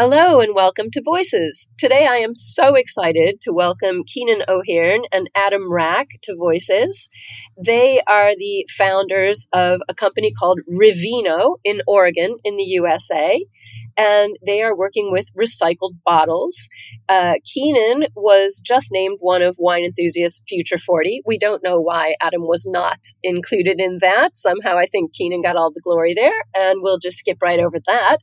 Hello and welcome to Voices. Today I am so excited to welcome Keenan O'Hern and Adam Rack to Voices. They are the founders of a company called Revino in Oregon in the USA, and they are working with recycled bottles. Uh, Keenan was just named one of Wine Enthusiast's Future 40. We don't know why Adam was not included in that. Somehow I think Keenan got all the glory there, and we'll just skip right over that.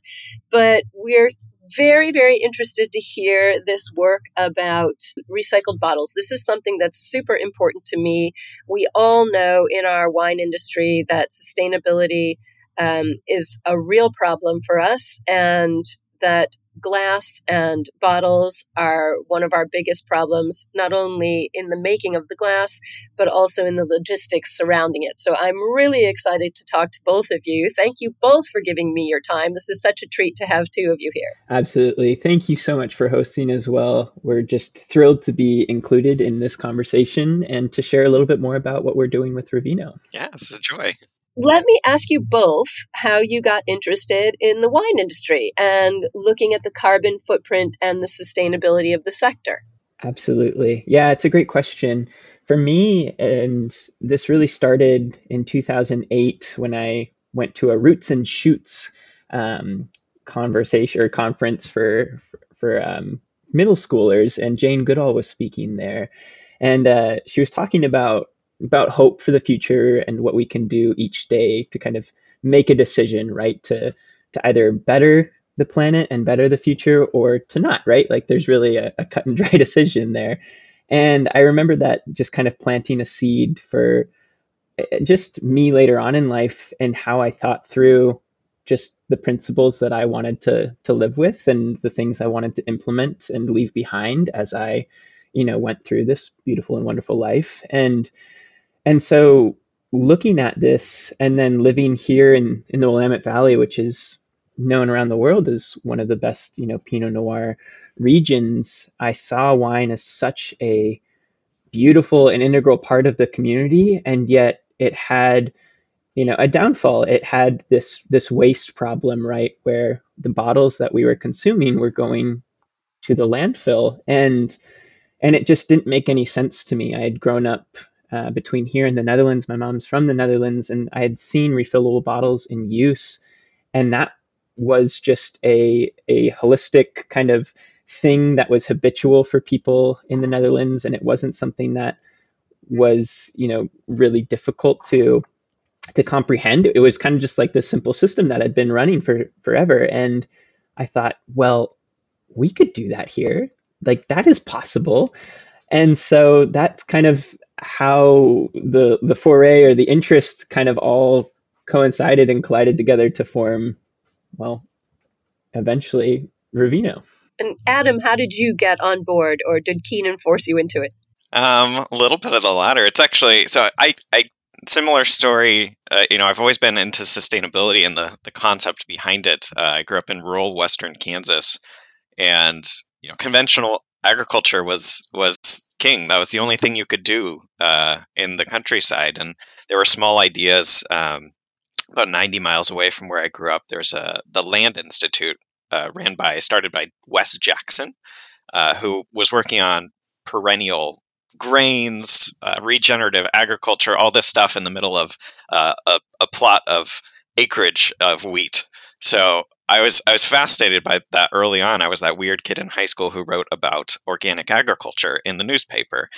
But we're very, very interested to hear this work about recycled bottles. This is something that's super important to me. We all know in our wine industry that sustainability um, is a real problem for us, and that glass and bottles are one of our biggest problems, not only in the making of the glass, but also in the logistics surrounding it. So I'm really excited to talk to both of you. Thank you both for giving me your time. This is such a treat to have two of you here. Absolutely. Thank you so much for hosting as well. We're just thrilled to be included in this conversation and to share a little bit more about what we're doing with Revino. Yeah, it's a joy let me ask you both how you got interested in the wine industry and looking at the carbon footprint and the sustainability of the sector. Absolutely. Yeah, it's a great question. For me, and this really started in 2008 when I went to a Roots and Shoots um, conversation or conference for for um, middle schoolers, and Jane Goodall was speaking there, and uh, she was talking about about hope for the future and what we can do each day to kind of make a decision, right? To to either better the planet and better the future or to not, right? Like there's really a, a cut and dry decision there. And I remember that just kind of planting a seed for eh, just me later on in life and how I thought through just the principles that I wanted to to live with and the things I wanted to implement and leave behind as I, you know, went through this beautiful and wonderful life. And and so looking at this and then living here in, in the Willamette Valley, which is known around the world as one of the best, you know, Pinot Noir regions, I saw wine as such a beautiful and integral part of the community, and yet it had, you know, a downfall. It had this this waste problem, right, where the bottles that we were consuming were going to the landfill, and and it just didn't make any sense to me. I had grown up uh, between here and the Netherlands. My mom's from the Netherlands, and I had seen refillable bottles in use, and that was just a a holistic kind of thing that was habitual for people in the Netherlands, and it wasn't something that was you know really difficult to to comprehend. It was kind of just like this simple system that had been running for forever, and I thought, well, we could do that here. Like that is possible. And so that's kind of how the the foray or the interest kind of all coincided and collided together to form, well, eventually Revino. And Adam, how did you get on board, or did Keenan force you into it? Um, a little bit of the latter. It's actually so I I similar story. Uh, you know, I've always been into sustainability and the the concept behind it. Uh, I grew up in rural western Kansas, and you know, conventional agriculture was was king. That was the only thing you could do uh, in the countryside, and there were small ideas. Um, about 90 miles away from where I grew up, there's a the Land Institute uh, ran by started by Wes Jackson, uh, who was working on perennial grains, uh, regenerative agriculture, all this stuff in the middle of uh, a, a plot of acreage of wheat. So I was I was fascinated by that early on. I was that weird kid in high school who wrote about organic agriculture in the newspaper,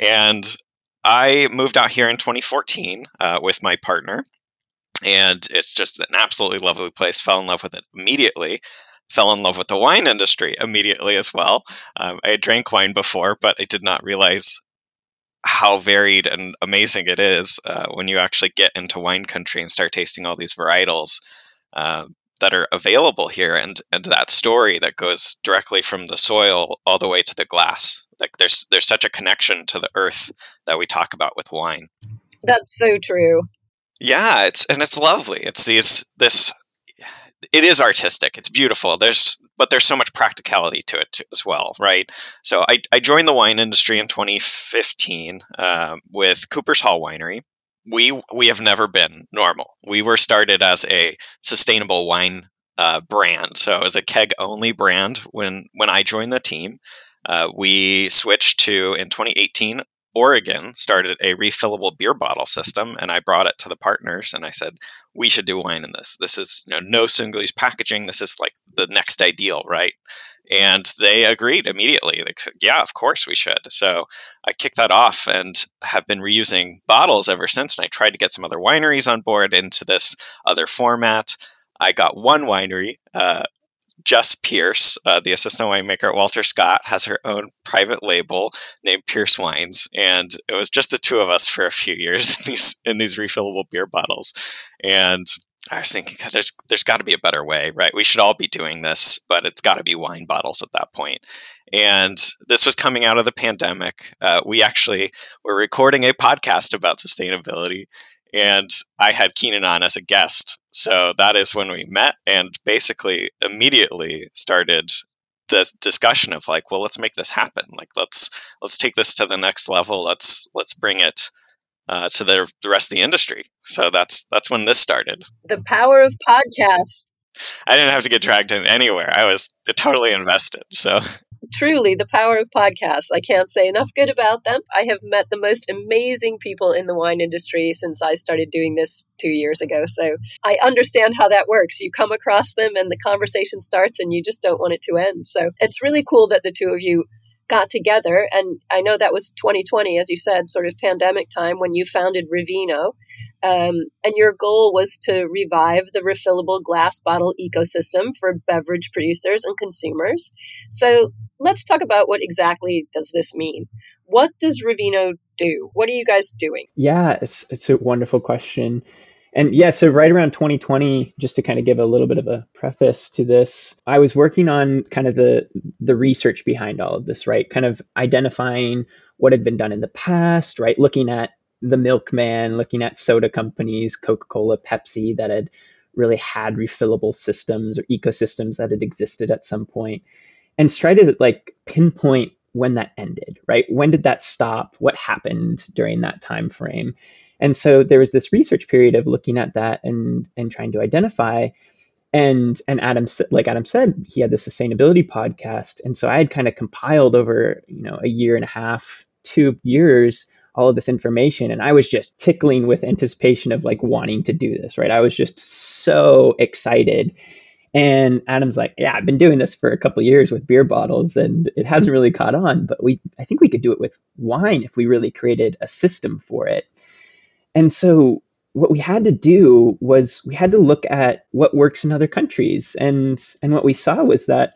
and I moved out here in 2014 uh, with my partner, and it's just an absolutely lovely place. Fell in love with it immediately. Fell in love with the wine industry immediately as well. Um, I had drank wine before, but I did not realize how varied and amazing it is uh, when you actually get into wine country and start tasting all these varietals uh, that are available here, and and that story that goes directly from the soil all the way to the glass. Like there's there's such a connection to the earth that we talk about with wine. That's so true. Yeah, it's and it's lovely. It's these this it is artistic. It's beautiful. There's but there's so much practicality to it too, as well, right? So I, I joined the wine industry in 2015 uh, with Cooper's Hall Winery. We we have never been normal. We were started as a sustainable wine uh, brand, so was a keg only brand when when I joined the team. Uh, we switched to in 2018 Oregon started a refillable beer bottle system, and I brought it to the partners, and I said, "We should do wine in this. This is you know, no single-use packaging. This is like the next ideal, right?" And they agreed immediately. Said, "Yeah, of course we should." So I kicked that off and have been reusing bottles ever since. And I tried to get some other wineries on board into this other format. I got one winery, uh, Jess Pierce, uh, the assistant winemaker at Walter Scott, has her own private label named Pierce Wines, and it was just the two of us for a few years in these in these refillable beer bottles. And I was thinking, there's there's got to be a better way, right? We should all be doing this, but it's got to be wine bottles at that point. And this was coming out of the pandemic. Uh, we actually were recording a podcast about sustainability, and I had Keenan on as a guest. So that is when we met and basically immediately started the discussion of like, well, let's make this happen. Like, let's let's take this to the next level. Let's let's bring it uh, to the, the rest of the industry. So that's that's when this started. The power of podcasts. I didn't have to get dragged in anywhere. I was totally invested. So truly the power of podcasts. I can't say enough good about them. I have met the most amazing people in the wine industry since I started doing this two years ago. So I understand how that works. You come across them and the conversation starts and you just don't want it to end. So it's really cool that the two of you got together. And I know that was 2020, as you said, sort of pandemic time when you founded Revino. Um, and your goal was to revive the refillable glass bottle ecosystem for beverage producers and consumers. So let's talk about what exactly does this mean. What does Revino do? What are you guys doing? Yeah, it's, it's a wonderful question. And yeah, so right around 2020, just to kind of give a little bit of a preface to this, I was working on kind of the the research behind all of this, right? Kind of identifying what had been done in the past, right? Looking at the milkman, looking at soda companies, Coca-Cola, Pepsi that had really had refillable systems or ecosystems that had existed at some point and try to like pinpoint when that ended, right? When did that stop? What happened during that time frame? And so there was this research period of looking at that and and trying to identify. And and Adam like Adam said, he had the sustainability podcast, and so I had kind of compiled over you know a year and a half, two years, all of this information, and I was just tickling with anticipation of like wanting to do this. Right, I was just so excited. And Adam's like, yeah, I've been doing this for a couple years with beer bottles and it hasn't really caught on, but we I think we could do it with wine if we really created a system for it. And so what we had to do was we had to look at what works in other countries. And and what we saw was that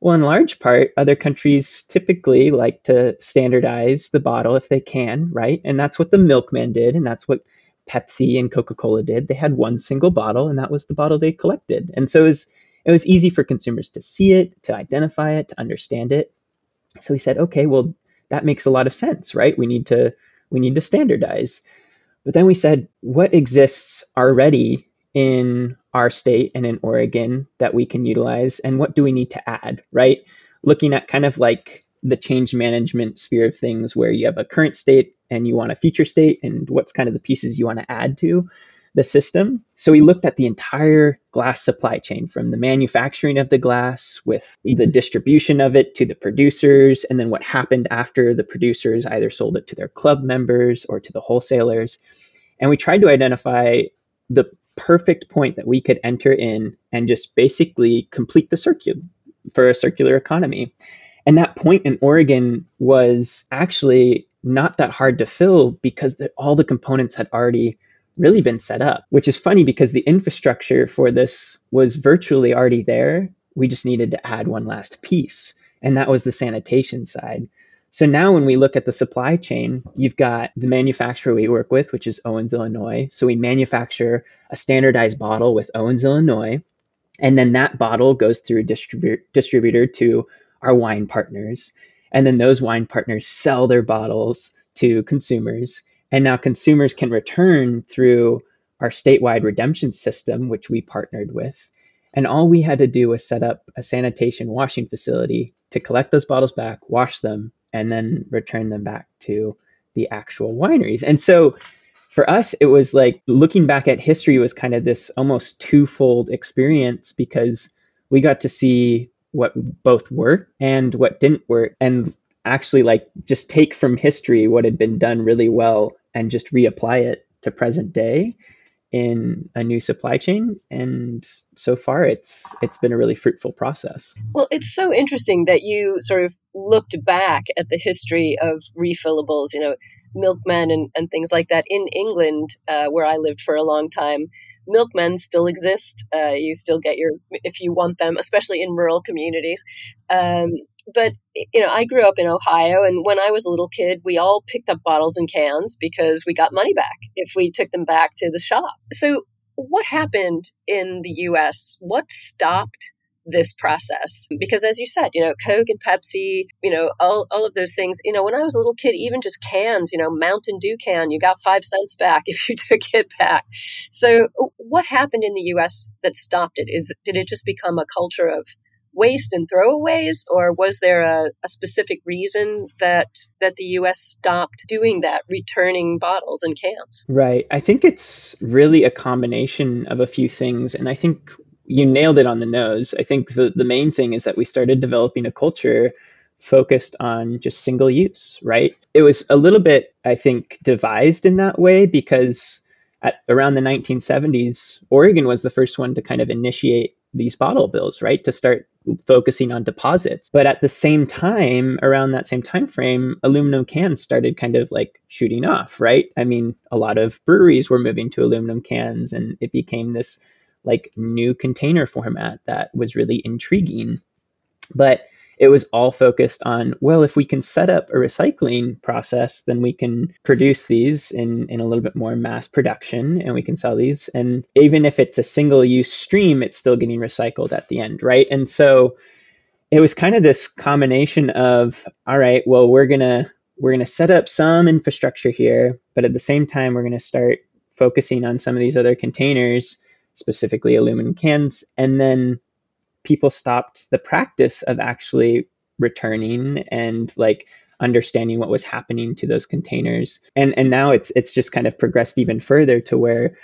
well, in large part, other countries typically like to standardize the bottle if they can, right? And that's what the milkman did, and that's what Pepsi and Coca-Cola did. They had one single bottle, and that was the bottle they collected. And so it was, it was easy for consumers to see it, to identify it, to understand it. So we said, okay, well, that makes a lot of sense, right? We need to we need to standardize. But then we said, what exists already in our state and in Oregon that we can utilize, and what do we need to add, right? Looking at kind of like the change management sphere of things where you have a current state and you want a future state, and what's kind of the pieces you want to add to the system. So we looked at the entire glass supply chain from the manufacturing of the glass with the distribution of it to the producers, and then what happened after the producers either sold it to their club members or to the wholesalers. And we tried to identify the perfect point that we could enter in and just basically complete the circuit for a circular economy. And that point in Oregon was actually not that hard to fill because the, all the components had already really been set up, which is funny because the infrastructure for this was virtually already there. We just needed to add one last piece, and that was the sanitation side. So now when we look at the supply chain, you've got the manufacturer we work with, which is Owens, Illinois. So we manufacture a standardized bottle with Owens, Illinois, and then that bottle goes through a distribu- distributor to our wine partners. And then those wine partners sell their bottles to consumers. And now consumers can return through our statewide redemption system, which we partnered with. And all we had to do was set up a sanitation washing facility to collect those bottles back, wash them, and then return them back to the actual wineries. And so for us, it was like looking back at history was kind of this almost twofold experience because we got to see what both worked and what didn't work and actually like just take from history what had been done really well and just reapply it to present day in a new supply chain. And so far it's it's been a really fruitful process. Well it's so interesting that you sort of looked back at the history of refillables you know milkmen and, and things like that in england uh, where i lived for a long time milkmen still exist uh, you still get your if you want them especially in rural communities um, but you know, I grew up in Ohio, and when I was a little kid, we all picked up bottles and cans because we got money back if we took them back to the shop. So, what happened in the U.S.? What stopped this process? Because, as you said, you know, Coke and Pepsi, you know, all, all of those things. You know, when I was a little kid, even just cans, you know, Mountain Dew can, you got five cents back if you took it back. So, what happened in the U.S. that stopped it? Is did it just become a culture of waste and throwaways, or was there a, a, specific reason that that the U.S. stopped doing that, returning bottles and cans? Right. I think it's really a combination of a few things, and I think you nailed it on the nose. I think the the main thing is that we started developing a culture focused on just single use. Right. It was a little bit, I think, devised in that way because. At around the 1970s, Oregon was the first one to kind of initiate these bottle bills, right? To start focusing on deposits. But at the same time, around that same time frame, aluminum cans started kind of like shooting off, right? I mean, a lot of breweries were moving to aluminum cans and it became this like new container format that was really intriguing. But it was all focused on well if we can set up a recycling process then we can produce these in, in a little bit more mass production and we can sell these and even if it's a single use stream it's still getting recycled at the end right and so it was kind of this combination of all right well we're to we're going to set up some infrastructure here but at the same time we're going to start focusing on some of these other containers specifically aluminum cans. And then people stopped the practice of actually returning and like understanding what was happening to those containers. And and now it's it's just kind of progressed even further to where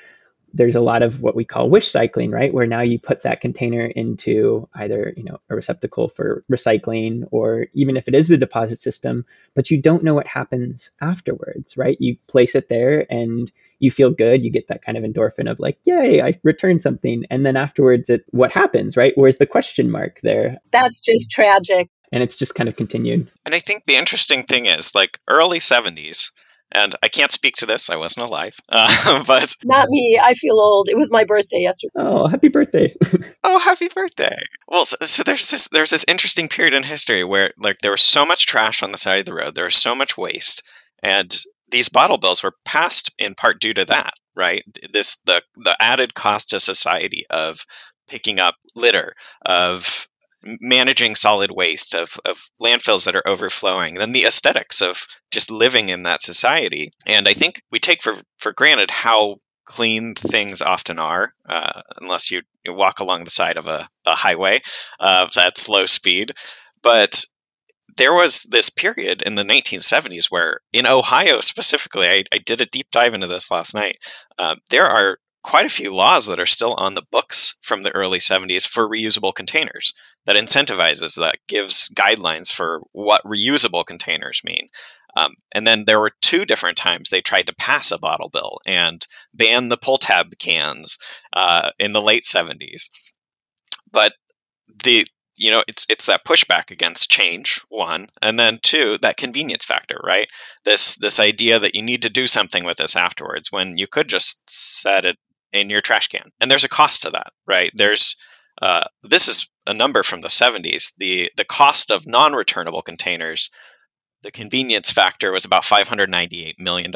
there's a lot of what we call wish cycling, right? Where now you put that container into either, you know, a receptacle for recycling or even if it is the deposit system, but you don't know what happens afterwards, right? You place it there and you feel good, you get that kind of endorphin of like, yay, I returned something. And then afterwards it what happens, right? Where's the question mark there? That's just tragic. And it's just kind of continued. And I think the interesting thing is like early 70s, and I can't speak to this. I wasn't alive, uh, but not me. I feel old. It was my birthday yesterday. Oh, happy birthday! oh, happy birthday! Well, so, so, there's this there's this interesting period in history where like there was so much trash on the side of the road, there was so much waste, and these bottle bills were passed in part due to that. Right, this the the added cost to society of picking up litter of managing solid waste of, of landfills that are overflowing than the aesthetics of just living in that society. And i think we take for, for granted how clean things often are uh, unless you, you, walk along the side of a, a highway uh, at slow speed. But there was this period in the 1970s where in ohio specifically i, I did a deep dive into this last night uh, there are quite a few laws that are still on the books from the early 70s for reusable containers that incentivizes that gives guidelines for what reusable containers mean. Um, and then there were two different times they tried to pass a bottle bill and ban the pull tab cans uh, in the late 70s but the you know it's it's that pushback against change one and then two that convenience factor right? This this idea that you need to do something with this afterwards when you could just set it in your trash can and there's a cost to that right there's uh, this is a number from the 70s the the cost of non-returnable containers the convenience factor was about $598 million.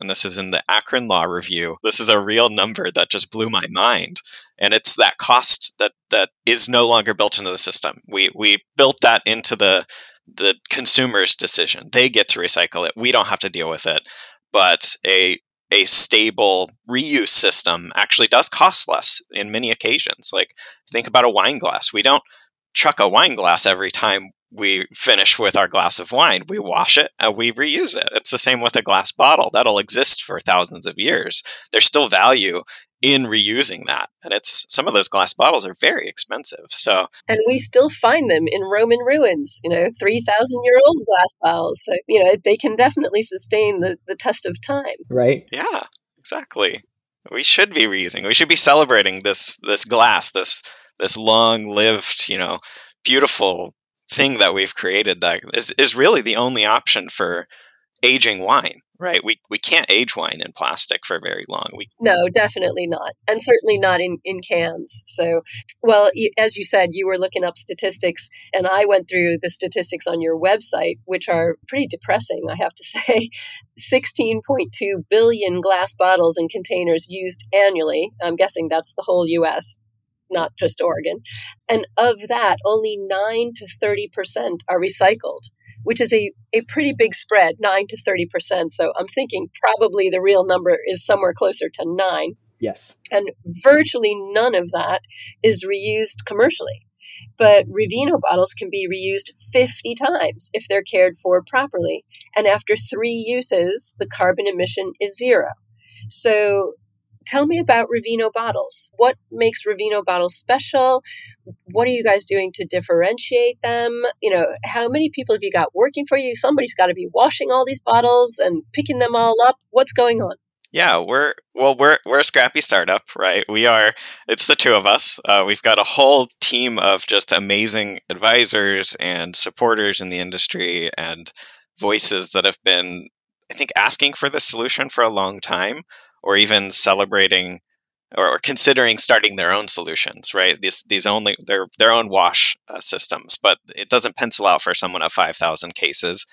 And this is in the Akron Law Review. This is a real number that just blew my mind. And it's that cost that, that is no longer built into the system. We, we built that into the, the consumer's decision. They get to recycle it. We don't have to deal with it. But a, a stable reuse system actually does cost less in many occasions. Like, think about a wine glass. We don't chuck a wine glass every time we finish with our glass of wine. We wash it and we reuse it. It's the same with a glass bottle. That'll exist for thousands of years. There's still value in reusing that. And it's some of those glass bottles are very expensive. So And we still find them in Roman ruins, you know, 3000 year old glass bottles. So, you know, they can definitely sustain the, the test of time. Right. Yeah, exactly. We should be reusing. We should be celebrating this this glass, this this long lived, you know, beautiful thing that we've created that is, is really the only option for aging wine right? We we can't age wine in plastic for very long. We no definitely not and certainly not in in cans. So well as you said you were looking up statistics and i went through the statistics on your website which are pretty depressing i have to say. 16.2 billion glass bottles and containers used annually i'm guessing that's the whole us not just Oregon. And of that, only 9 to 30% are recycled, which is a, a pretty big spread, 9 to 30%. So I'm thinking probably the real number is somewhere closer to 9. Yes. And virtually none of that is reused commercially. But Revino bottles can be reused 50 times if they're cared for properly. And after three uses, the carbon emission is zero. So tell me about Revino bottles. What makes Revino bottles special? What are you guys doing to differentiate them? You know, how many people have you got working for you? Somebody's got to be washing all these bottles and picking them all up. What's going on? Yeah, we're well, we're we're a scrappy startup, right? We are. It's the two of us. Uh, we've got a whole team of just amazing advisors and supporters in the industry and voices that have been, I think, asking for this solution for a long time or even celebrating or, considering starting their own solutions, right? These these only their their own wash uh, systems, but it doesn't pencil out for someone of five thousand cases,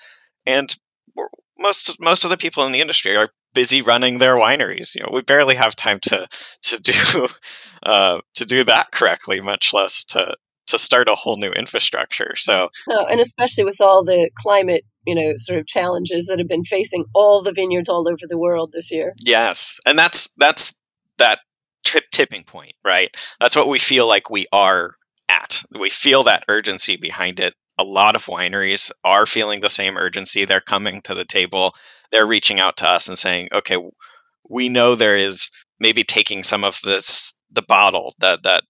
and most most of the people in the industry are busy running their wineries. You know, we barely have time to to do uh, to do that correctly, much less to to start a whole new infrastructure. So, oh, and especially with all the climate, you know, sort of challenges that have been facing all the vineyards all over the world this year. Yes, and that's that's that trip tipping point, right? That's what we feel like we are at. We feel that urgency behind it. A lot of wineries are feeling the same urgency. They're coming to the table. They're reaching out to us and saying, "Okay, we know there is maybe taking some of this the bottle that that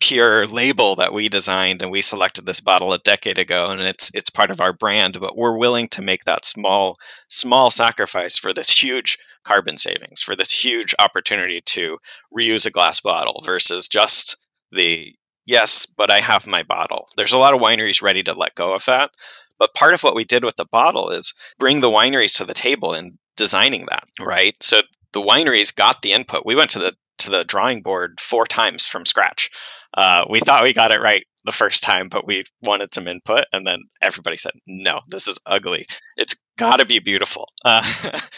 pure label that we designed and we selected this bottle a decade ago and it's it's part of our brand but we're willing to make that small small sacrifice for this huge carbon savings for this huge opportunity to reuse a glass bottle versus just the yes but i have my bottle. There's a lot of wineries ready to let go of that but part of what we did with the bottle is bring the wineries to the table in designing that right? So the wineries got the input. We went to the to the drawing board four times from scratch uh, we thought we got it right the first time, but we wanted some input, and then everybody said, "No, this is ugly. It's got to be beautiful." Uh,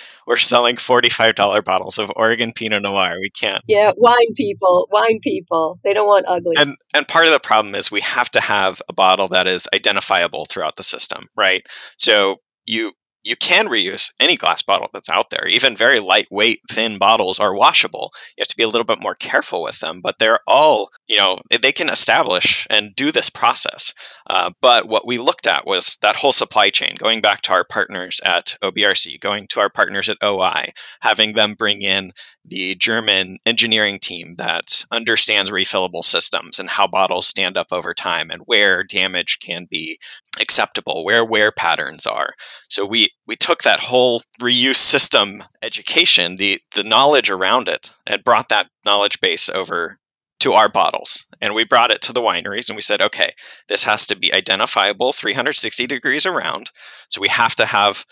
we're selling forty-five dollar bottles of Oregon Pinot Noir. We can't. Yeah, wine people, wine people, they don't want ugly. And and part of the problem is we have to have a bottle that is identifiable throughout the system, right? So you you can reuse any glass bottle that's out there. Even very lightweight, thin bottles are washable. You have to be a little bit more careful with them, but they're all, you know, they can establish and do this process. Uh, but what we looked at was that whole supply chain, going back to our partners at OBRC, going to our partners at OI, having them bring in the German engineering team that understands refillable systems and how bottles stand up over time and where damage can be acceptable, where wear patterns are. So we we took that whole reuse system education, the the knowledge around it, and brought that knowledge base over to our bottles. And we brought it to the wineries and we said, okay, this has to be identifiable 360 degrees around. So we have to have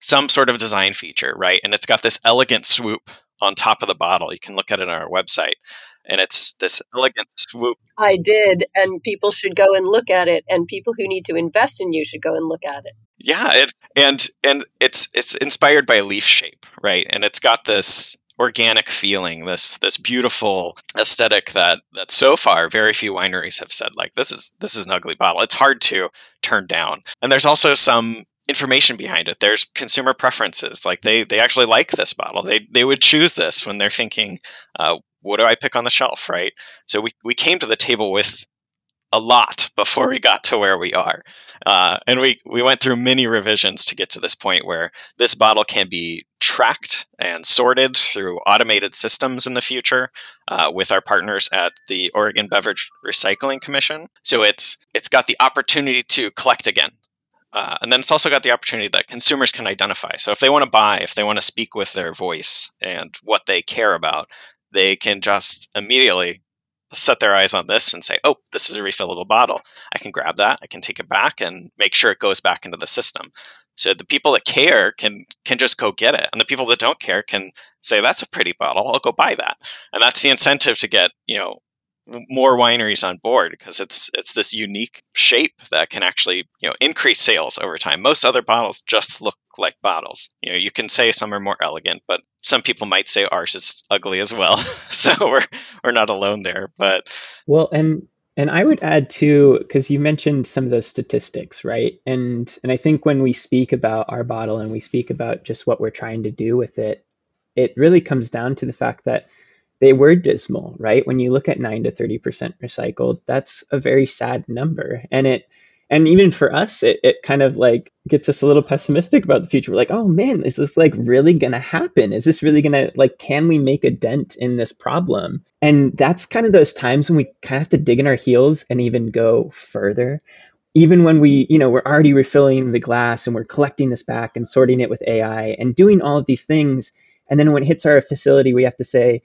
some sort of design feature, right? And it's got this elegant swoop on top of the bottle. You can look at it on our website. And it's this elegant swoop. I did, and people should go and look at it, and people who need to invest in you should go and look at it. Yeah, it, and and it's it's inspired by leaf shape, right? And it's got this organic feeling, this this beautiful aesthetic that that so far very few wineries have said like this is this is an ugly bottle. It's hard to turn down. And there's also some information behind it. There's consumer preferences. Like they they actually like this bottle. They they would choose this when they're thinking, uh, what do I pick on the shelf, right? So we we came to the table with a lot before we got to where we are. Uh, and we, we went through many revisions to get to this point where this bottle can be tracked and sorted through automated systems in the future uh, with our partners at the Oregon Beverage Recycling Commission. So it's it's got the opportunity to collect again. Uh, and then it's also got the opportunity that consumers can identify. So if they want to buy, if they want to speak with their voice and what they care about, they can just immediately set their eyes on this and say, oh, this is a refillable bottle. I can grab that, I can take it back and make sure it goes back into the system. So the people that care can can just go get it. And the people that don't care can say, that's a pretty bottle, I'll go buy that. And that's the incentive to get, you know, more wineries on board because it's it's this unique shape that can actually you know increase sales over time. Most other bottles just look like bottles. You know, you can say some are more elegant, but some people might say ours is ugly as well. so we're we're not alone there. But well, and and I would add too, because you mentioned some of those statistics, right? And and I think when we speak about our bottle and we speak about just what we're trying to do with it, it really comes down to the fact that they were dismal, right? When you look at 9 to 30% recycled, that's a very sad number. And it and even for us, it, it kind of like gets us a little pessimistic about the future. We're like, oh man, is this like really gonna happen? Is this really gonna like can we make a dent in this problem? And that's kind of those times when we kind of have to dig in our heels and even go further. Even when we, you know, we're already refilling the glass and we're collecting this back and sorting it with AI and doing all of these things. And then when it hits our facility, we have to say,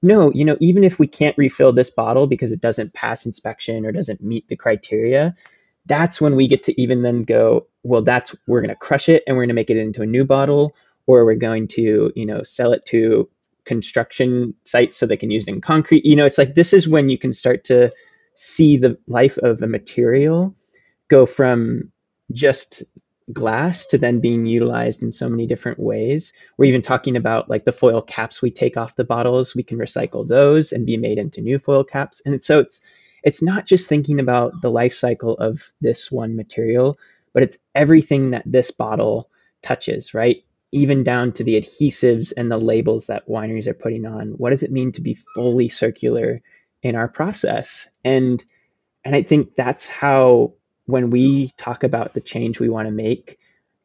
no, you know, even if we can't refill this bottle because it doesn't pass inspection or doesn't meet the criteria, that's when we get to even then go, well, that's we're going to crush it and we're going to make it into a new bottle, or we're going to, you know, sell it to construction sites so they can use it in concrete. You know, it's like this is when you can start to see the life of a material go from just glass to then being utilized in so many different ways. We're even talking about like the foil caps we take off the bottles, we can recycle those and be made into new foil caps. And so it's it's not just thinking about the life cycle of this one material, but it's everything that this bottle touches, right? Even down to the adhesives and the labels that wineries are putting on. What does it mean to be fully circular in our process? And and I think that's how when we talk about the change we want to make,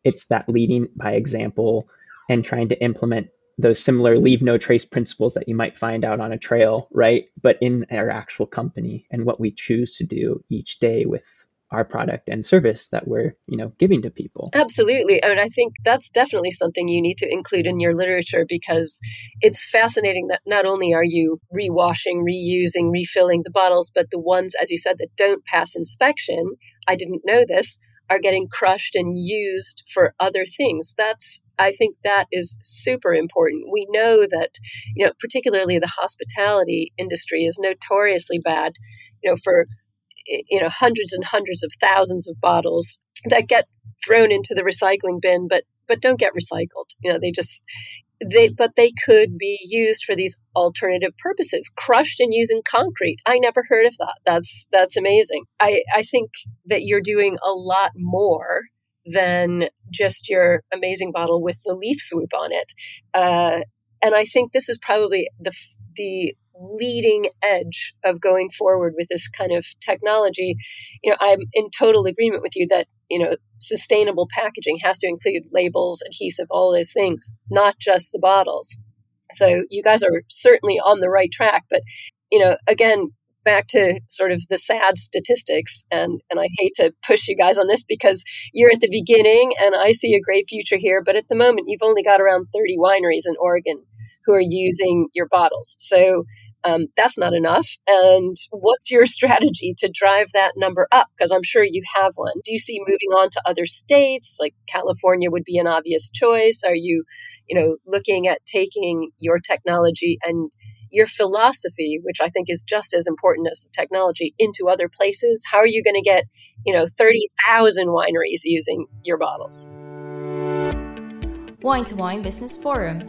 it's that leading by example and trying to implement those similar leave no trace principles that you might find out on a trail, right? But in our actual company and what we choose to do each day with our product and service that we're you know giving to people absolutely and i think that's definitely something you need to include in your literature because it's fascinating that not only are you rewashing reusing refilling the bottles but the ones as you said that don't pass inspection I didn't know this, are getting crushed and used for other things. That's I think that is super important. We know that, you know, particularly the hospitality industry is notoriously bad, you know, for you know hundreds and hundreds of thousands of bottles that get thrown into the recycling bin but but don't get recycled. You know, they just they but they could be used for these alternative purposes crushed and used in concrete i never heard of that that's that's amazing i i think that you're doing a lot more than just your amazing bottle with the leaf swoop on it. Uh, and i think this is probably the the leading edge of going forward with this kind of technology. You know i'm in total agreement with you that you know sustainable packaging has to include labels adhesive all those things not just the bottles. So you guys are certainly on the right track but you know again back to sort of the sad statistics and and I hate to push you guys on this because you're at the beginning and I see a great future here but at the moment you've only got around 30 wineries in Oregon who are using your bottles so um, that's not enough. And what's your strategy to drive that number up? Because I'm sure you have one. Do you see moving on to other states? Like California would be an obvious choice. Are you, you know, looking at taking your technology and your philosophy, which I think is just as important as the technology, into other places? How are you going to get, you know, 30,000 wineries using your bottles? Wine to Wine Business Forum.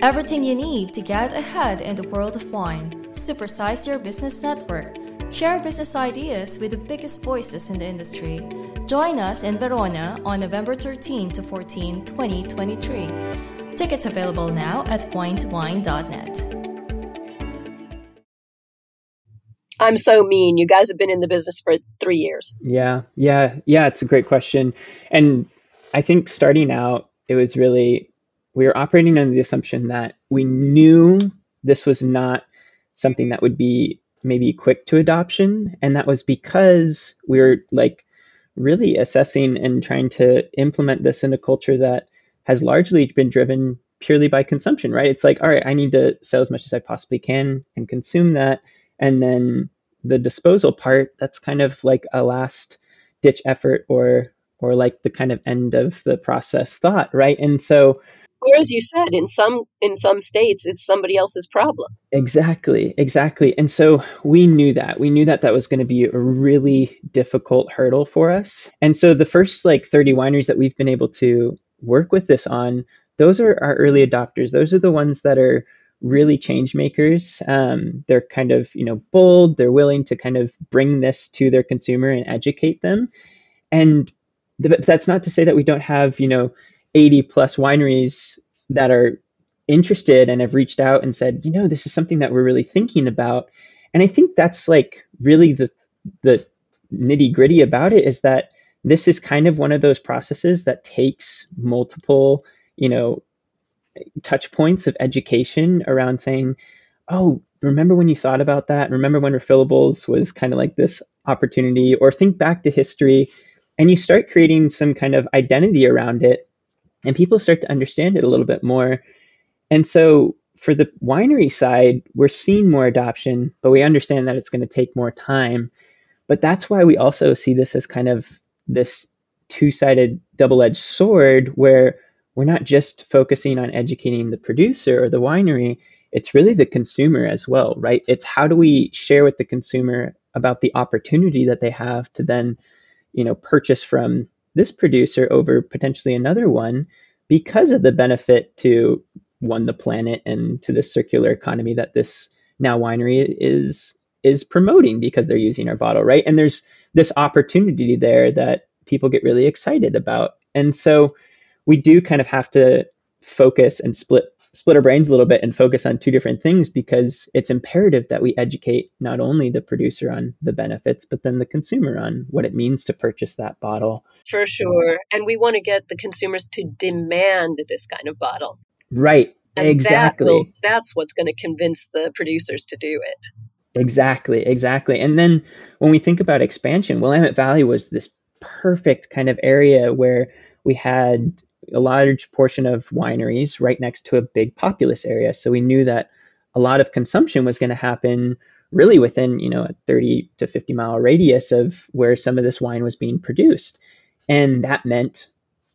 Everything you need to get ahead in the world of wine. Supersize your business network. Share business ideas with the biggest voices in the industry. Join us in Verona on November 13 to 14, 2023. Tickets available now at winetowine.net. I'm so mean. You guys have been in the business for three years. Yeah, yeah, yeah. It's a great question, and I think starting out, it was really we were operating under the assumption that we knew this was not something that would be maybe quick to adoption, and that was because we were like really assessing and trying to implement this in a culture that has largely been driven purely by consumption, right? It's like, all right, I need to sell as much as I possibly can and consume that and then the disposal part that's kind of like a last ditch effort or or like the kind of end of the process thought right? And so or as you said in some in some states it's somebody else's problem. Exactly exactly. And so we knew that. We knew that that was going to be a really difficult hurdle for us. And so the first like 30 wineries that we've been able to work with this on those are our early adopters. Those are the ones that are really change makers. Um, they're kind of you know bold. They're willing to kind of bring this to their consumer and educate them. And th- that's not to say that we don't have you know 80 plus wineries that are interested and have reached out and said, you know, this is something that we're really thinking about. And I think that's like really the the nitty gritty about it is that this is kind of one of those processes that takes multiple you know touch points of education around saying, oh, remember when you thought about that? Remember when refillables was kind of like this opportunity? Or think back to history and you start creating some kind of identity around it and people start to understand it a little bit more. And so for the winery side, we're seeing more adoption, but we understand that it's going to take more time. But that's why we also see this as kind of this two sided double edged sword where we're not just focusing on educating the producer or the winery, it's really the consumer as well, right? It's how do we share with the consumer about the opportunity that they have to then, you know, purchase from this producer over potentially another one because of the benefit to one the planet and to the circular economy that this now winery is is promoting because they're using our bottle, right? And there's this opportunity there that people get really excited about. And so we do kind of have to focus and split split our brains a little bit and focus on two different things because it's imperative that we educate not only the producer on the benefits but then the consumer on what it means to purchase that bottle. For sure. And we want to get the consumers to demand this kind of bottle. Right. And exactly. that will, that's what's going to convince the producers to do it. Exactly exactly. And then when we think about expansion willamette valley was this perfect kind of area where we had a large portion of wineries right next to a big populous area. So we knew that a lot of consumption was going to happen really within, you know, a 30 to 50 mile radius of where some of this wine was being produced. And that meant,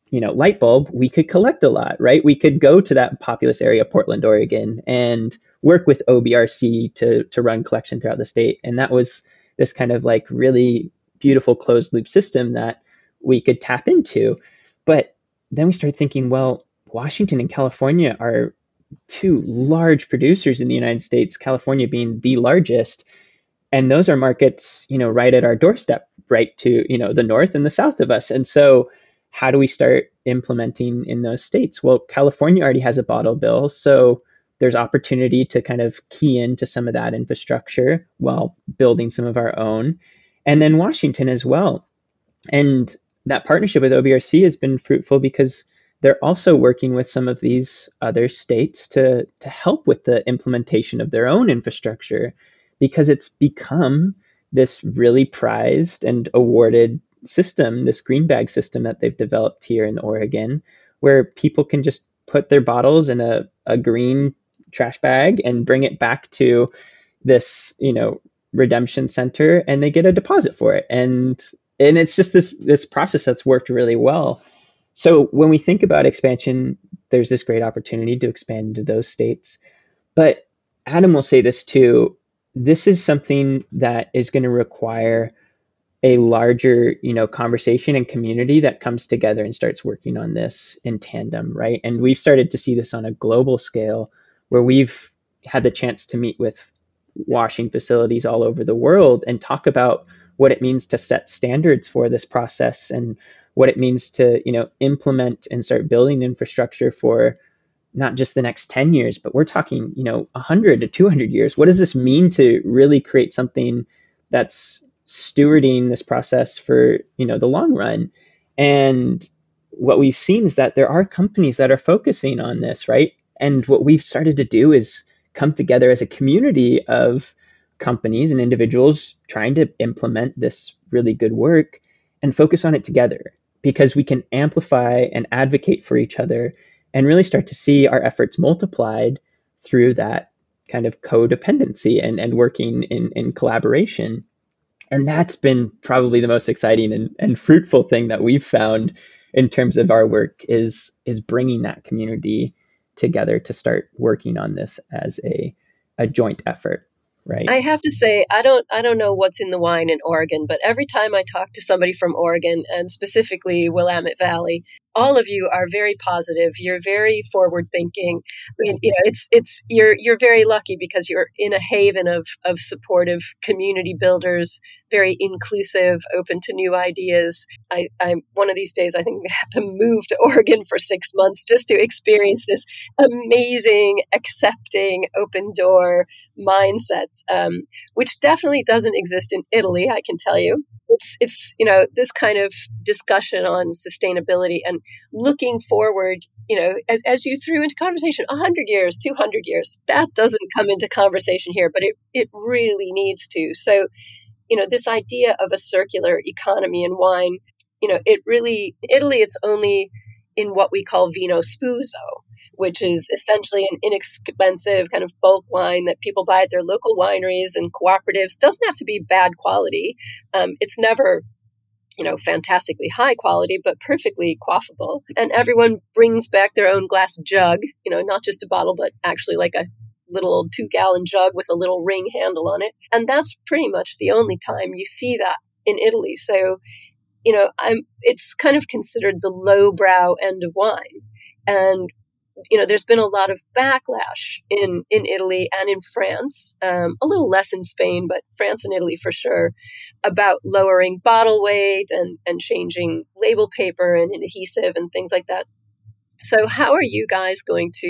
you know, light bulb, we could collect a lot, right? We could go to that populous area, Portland, Oregon, and work with OBRC to, to run collection throughout the state. And that was this kind of like really beautiful closed loop system that we could tap into. But then we started thinking, well, Washington and California are two large producers in the United States, California being the largest. And those are markets, you know, right at our doorstep, right to, you know, the north and the south of us. And so how do we start implementing in those states? Well, California already has a bottle bill, so there's opportunity to kind of key into some of that infrastructure while building some of our own. And then Washington as well. And that partnership with OBRC has been fruitful because they're also working with some of these other states to to help with the implementation of their own infrastructure because it's become this really prized and awarded system, this green bag system that they've developed here in Oregon, where people can just put their bottles in a, a green trash bag and bring it back to this, you know, redemption center and they get a deposit for it. And and it's just this this process that's worked really well. So when we think about expansion, there's this great opportunity to expand into those states. But Adam will say this too. This is something that is going to require a larger, you know, conversation and community that comes together and starts working on this in tandem, right? And we've started to see this on a global scale where we've had the chance to meet with washing facilities all over the world and talk about what it means to set standards for this process and what it means to you know implement and start building infrastructure for not just the next 10 years but we're talking you know 100 to 200 years. What does this mean to really create something that's stewarding this process for you know the long run? And what we've seen is that there are companies that are focusing on this right? And what we've started to do is come together as a community of companies and individuals trying to implement this really good work and focus on it together because we can amplify and advocate for each other and really start to see our efforts multiplied through that kind of codependency and, and working in, in collaboration. And that's been probably the most exciting and, and fruitful thing that we've found in terms of our work is is bringing that community together to start working on this as a, a joint effort right. I have to say i don't i don't know what's in the wine in oregon but every time i talk to somebody from oregon and specifically willamette valley all of you are very positive you're very forward thinking I mean, you know it's it's you're you're very lucky because you're in a haven of of supportive community builders very inclusive open to new ideas. I i'm one of these days i think i have to move to oregon for six months just to experience this amazing accepting open door mindset um, which definitely doesn't exist in italy i can tell you it's it's you know this kind of discussion on sustainability and looking forward you know as, as you threw into conversation 100 years 200 years that doesn't come into conversation here but it it really needs to. So you know this idea of a circular economy in wine you know it really italy it's only in what we call vino sfuso which is essentially an inexpensive kind of bulk wine that people buy at their local wineries and cooperatives. Doesn't have to be bad quality. Um, it's never you know, fantastically high quality, but perfectly quaffable. And everyone brings back their own glass jug, you know, not just a bottle, but actually like a little old two gallon jug with a little ring handle on it. And that's pretty much the only time you see that in Italy. So, you know, I'm, it's kind of considered the lowbrow end of wine. And you know, there's been a lot of backlash in, in Italy and in France, um, a little less in Spain, but France and Italy for sure, about lowering bottle weight and, and changing label paper and adhesive and things like that. So, how are you guys going to,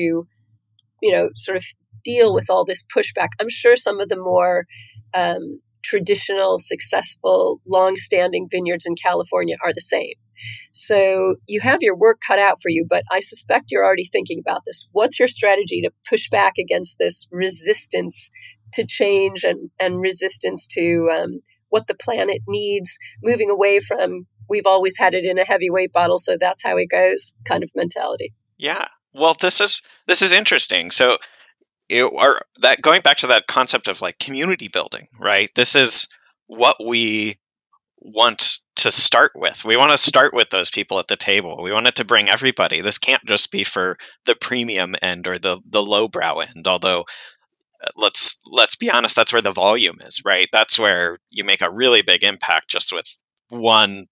you know, sort of deal with all this pushback? I'm sure some of the more um, traditional, successful, long-standing vineyards in California are the same. So you have your work cut out for you, but I suspect you're already thinking about this. What's your strategy to push back against this resistance to change and, and resistance to um, what the planet needs, moving away from we've always had it in a heavyweight bottle, so that's how it goes kind of mentality? Yeah. Well, this is this is interesting. So you are that going back to that concept of like community building, right? This is what we want to start with. We want to start with those people at the table. We want it to bring everybody. This can't just be for the premium end or the the lowbrow end. Although uh, let's let's be honest, that's where the volume is, right? That's where you make a really big impact just with one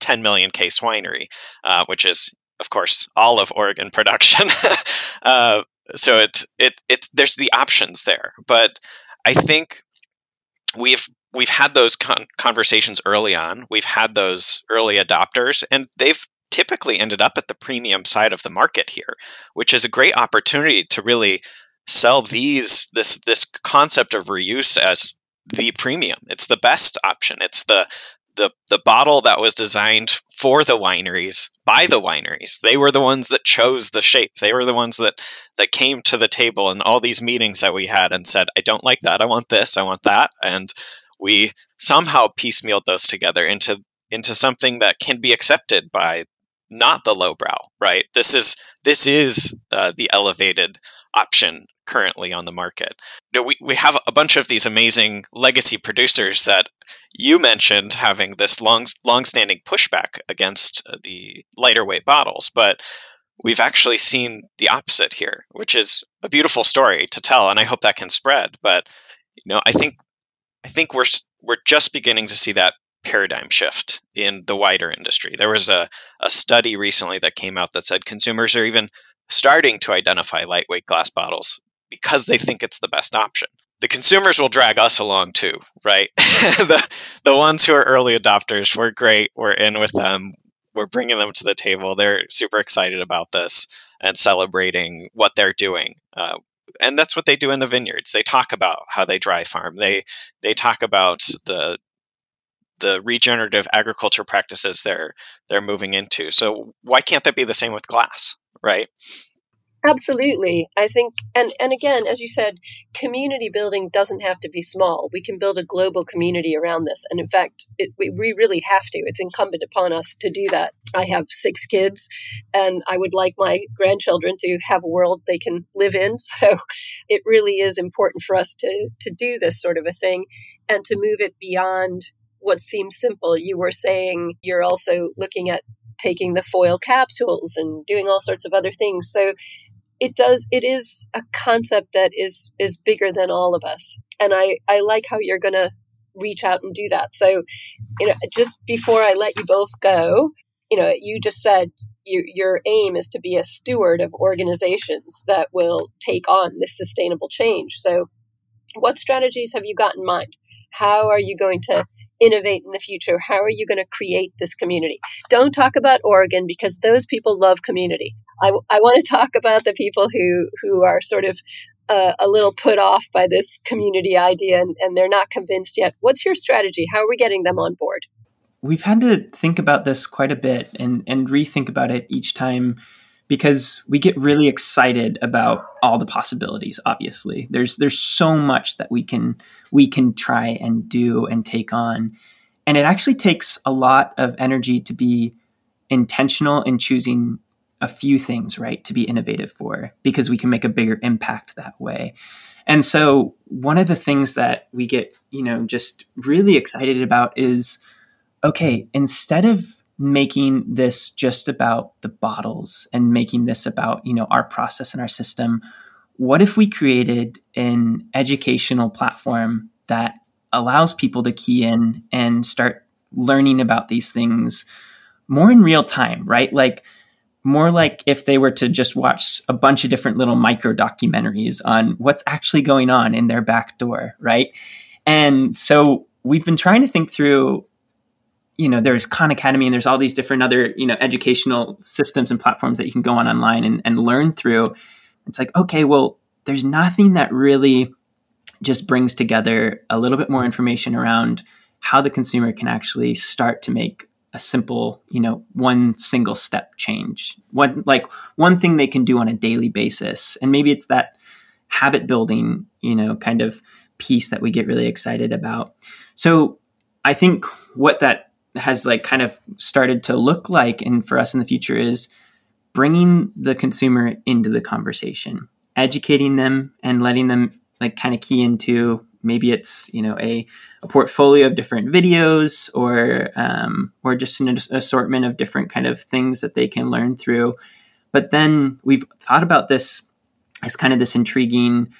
10 million case winery, uh, which is of course all of Oregon production. uh, so it's it it there's the options there, but I think we've we've had those con- conversations early on. We've had those early adopters, and they've typically ended up at the premium side of the market here, which is a great opportunity to really sell these this this concept of reuse as the premium. It's the best option. It's the the the bottle that was designed for the wineries by the wineries. They were the ones that chose the shape. They were the ones that that came to the table in all these meetings that we had and said, "I don't like that. I want this. I want that." And we somehow piecemealed those together into into something that can be accepted by not the lowbrow right this is this is uh, the elevated option currently on the market. You know, we, we have a bunch of these amazing legacy producers that you mentioned having this long long-standing pushback against the lighter weight bottles, but we've actually seen the opposite here, which is a beautiful story to tell, and I hope that can spread. But you know, I think I think we're we're just beginning to see that paradigm shift in the wider industry. There was a, a study recently that came out that said consumers are even starting to identify lightweight glass bottles because they think it's the best option. The consumers will drag us along too, right? the, the ones who are early adopters, we're great. We're in with them. We're bringing them to the table. They're super excited about this and celebrating what they're doing. Uh, and that's what they do in the vineyards. They talk about how they dry farm. They they talk about the the regenerative agriculture practices they're they're moving into. So why can't that be the same with glass, right? Absolutely. I think and and again as you said, community building doesn't have to be small. We can build a global community around this and in fact, it, we, we really have to. It's incumbent upon us to do that. I have 6 kids and I would like my grandchildren to have a world they can live in. So it really is important for us to to do this sort of a thing and to move it beyond what seems simple. You were saying you're also looking at taking the foil capsules and doing all sorts of other things. So it does it is a concept that is is bigger than all of us. And I I like how you're to reach out and do that. So, you know, just before I let you both go, you know, you just said you, your aim is to be a steward of organizations that will take on this sustainable change. So, what strategies have you got in mind? How are you going to innovate in the future? How are you going to create this community? Don't talk about Oregon because those people love community. I, I want to talk about the people who, who are sort of uh, a little put off by this community idea and, and they're not convinced yet. What's your strategy? How are we getting them on board? We've had to think about this quite a bit and, and rethink about it each time because we get really excited about all the possibilities obviously. There's there's so much that we can we can try and do and take on. And it actually takes a lot of energy to be intentional in choosing a few things right to be innovative for because we can make a bigger impact that way. And so one of the things that we get you know just really excited about is okay instead of making this just about the bottles and making this about you know our process and our system. What if we created an educational platform that allows people to key in and start learning about these things more in real time right? Like more like if they were to just watch a bunch of different little micro documentaries on what's actually going on in their back door right? And so we've been trying to think through you know there's khan academy and there's all these different other you know educational systems and platforms that you can go on online and, and learn through. It's like okay well there's nothing that really just brings together a little bit more information around how the consumer can actually start to make a simple you know one single step change. One like one thing they can do on a daily basis. And maybe it's that habit building you know kind of piece that we get really excited about. So i think what that has like kind of started to look like and for us in the future is bringing the consumer into the conversation educating them and letting them like kind of key into maybe it's you know a, a portfolio of different videos or um, or just an assortment of different kind of things that they can learn through. But then we've thought about this as kind of this intriguing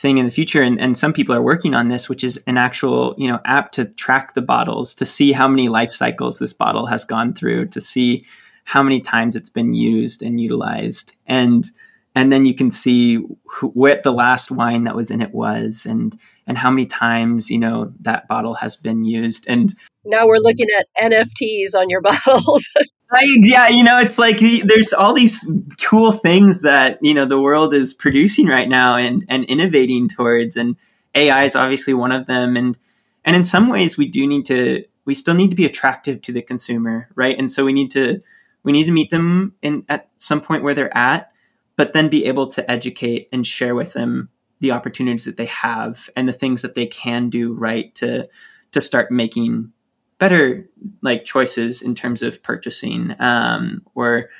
thing in the future. And, and some people are working on this which is an actual you know app to track the bottles to see how many life cycles this bottle has gone through to see how many times it's been used and utilized. And and then you can see who, what the last wine that was in it was and and how many times you know that bottle has been used. And now we're looking at nfts on your bottles Right, yeah, you know, it's like there's all these cool things that you know the world is producing right now and and innovating towards, and AI is obviously one of them. And and in some ways, we do need to, we still need to be attractive to the consumer, right? And so we need to we need to meet them in at some point where they're at, but then be able to educate and share with them the opportunities that they have and the things that they can do right to to start making better like choices in terms of purchasing um, or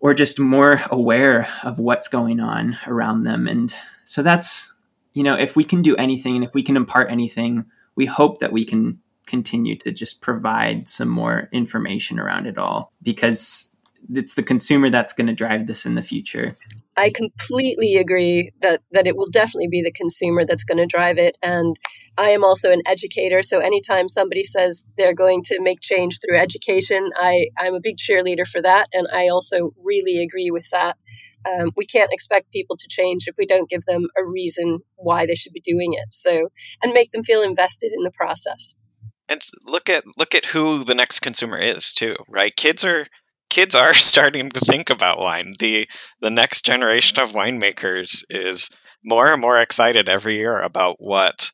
or just more aware of what's going on around them. And so that's, you know, if we can do anything and if we can impart anything, we hope that we can continue to just provide some more information around it all because it's the consumer that's going to drive this in the future. I completely agree that that it will definitely be the consumer that's going to drive it and I am also an educator, so anytime somebody says they're going to make change through education, I, I'm a big cheerleader for that, and I also really agree with that. Um, we can't expect people to change if we don't give them a reason why they should be doing it. So, and make them feel invested in the process. And look at look at who the next consumer is too, right? Kids are kids are starting to think about wine. The the next generation of winemakers is more and more excited every year about what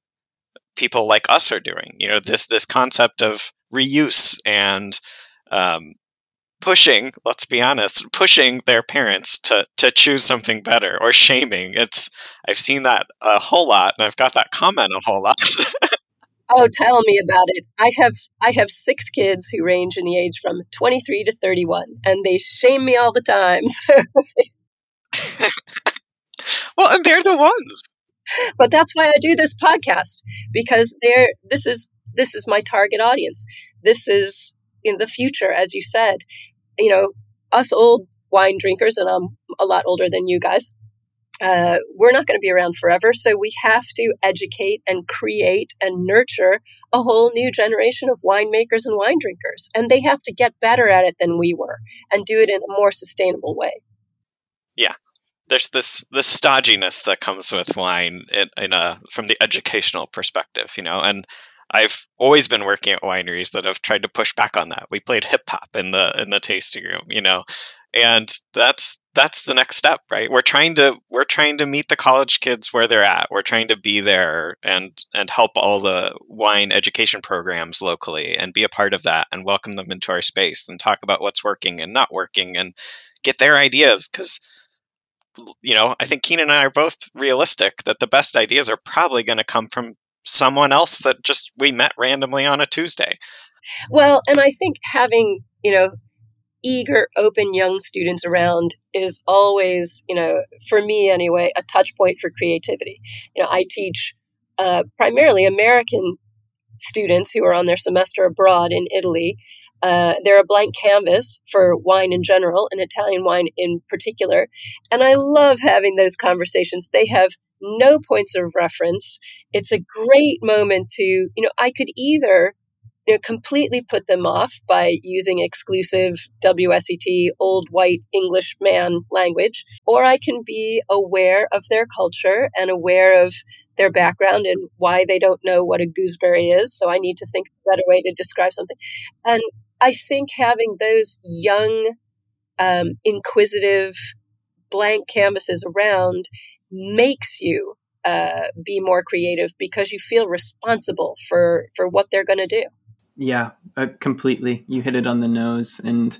people like us are doing. You know, this this concept of reuse and um, pushing. Let's be honest, pushing their parents to to choose something better or shaming. It's I've seen that a whole lot, and I've got that comment a whole lot. oh, tell me about it. I have I have six kids who range in the age from 23 to 31, and they shame me all the time. well, and they're the ones but that's why I do this podcast because they're this is this is my target audience. This is in the future, as you said. You know, us old wine drinkers, and I'm a lot older than you guys. Uh, we're not going to be around forever, so we have to educate and create and nurture a whole new generation of winemakers and wine drinkers, and they have to get better at it than we were and do it in a more sustainable way. Yeah, there's this this stodginess that comes with wine in, in a from the educational perspective, you know, and I've always been working at wineries that have tried to push back on that. We played hip hop in the in the tasting room, you know, and that's that's the next step, right? We're trying to we're trying to meet the college kids where they're at. We're trying to be there and and help all the wine education programs locally and be a part of that and welcome them into our space and talk about what's working and not working and get their ideas because you know, I think Keenan and I are both realistic that the best ideas are probably going to come from someone else that just we met randomly on a Tuesday. Well, and I think having, you know, eager, open young students around is always, you know, for me anyway, a touch point for creativity. You know, I teach uh, primarily American students who are on their semester abroad in Italy. Uh, they're a blank canvas for wine in general and Italian wine in particular. And I love having those conversations. They have no points of reference. It's a great moment to, you know, I could either you know, completely put them off by using exclusive WSET old white English man language, or I can be aware of their culture and aware of their background and why they don't know what a gooseberry is. So I need to think of a better way to describe something. And I think having those young, um, inquisitive, blank canvases around makes you uh, be more creative because you feel responsible for for what they're going to do. Yeah, uh, completely. You hit it on the nose, and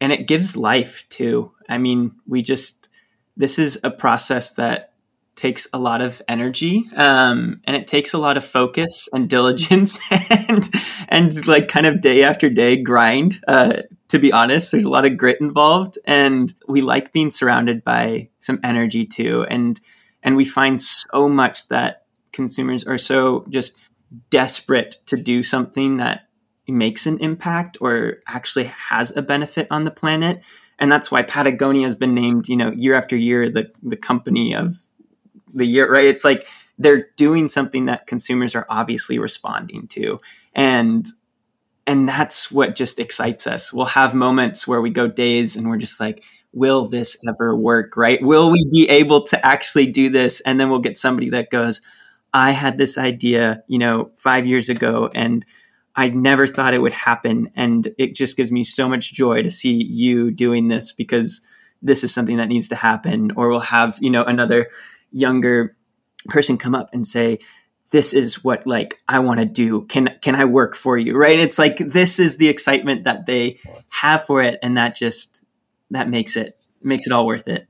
and it gives life too. I mean, we just this is a process that takes a lot of energy um, and it takes a lot of focus and diligence and and like kind of day after day grind uh, to be honest there's a lot of grit involved and we like being surrounded by some energy too and and we find so much that consumers are so just desperate to do something that makes an impact or actually has a benefit on the planet and that's why Patagonia has been named, you know, year after year the the company of the year, right? It's like they're doing something that consumers are obviously responding to. And and that's what just excites us. We'll have moments where we go days and we're just like, will this ever work, right? Will we be able to actually do this? And then we'll get somebody that goes, I had this idea, you know, 5 years ago and I never thought it would happen and it just gives me so much joy to see you doing this because this is something that needs to happen or we'll have, you know, another younger person come up and say, this is what like I want to do. Can can I work for you? Right? It's like this is the excitement that they have for it and that just that makes it makes it all worth it.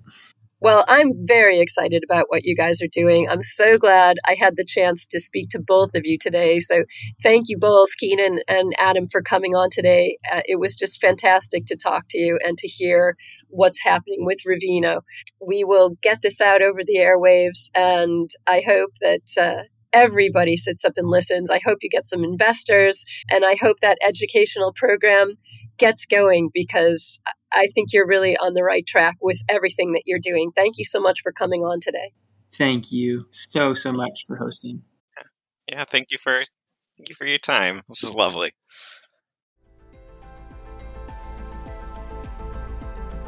Well, I'm very excited about what you guys are doing. I'm so glad I had the chance to speak to both of you today. So, thank you both, Keenan and Adam, for coming on today. Uh, it was just fantastic to talk to you and to hear what's happening with Revino. We will get this out over the airwaves, and I hope that uh, everybody sits up and listens. I hope you get some investors, and I hope that educational program gets going because I think you're really on the right track with everything that you're doing. Thank you so much for coming on today. Thank you so so much for hosting. Yeah, thank you for thank you for your time. This is lovely.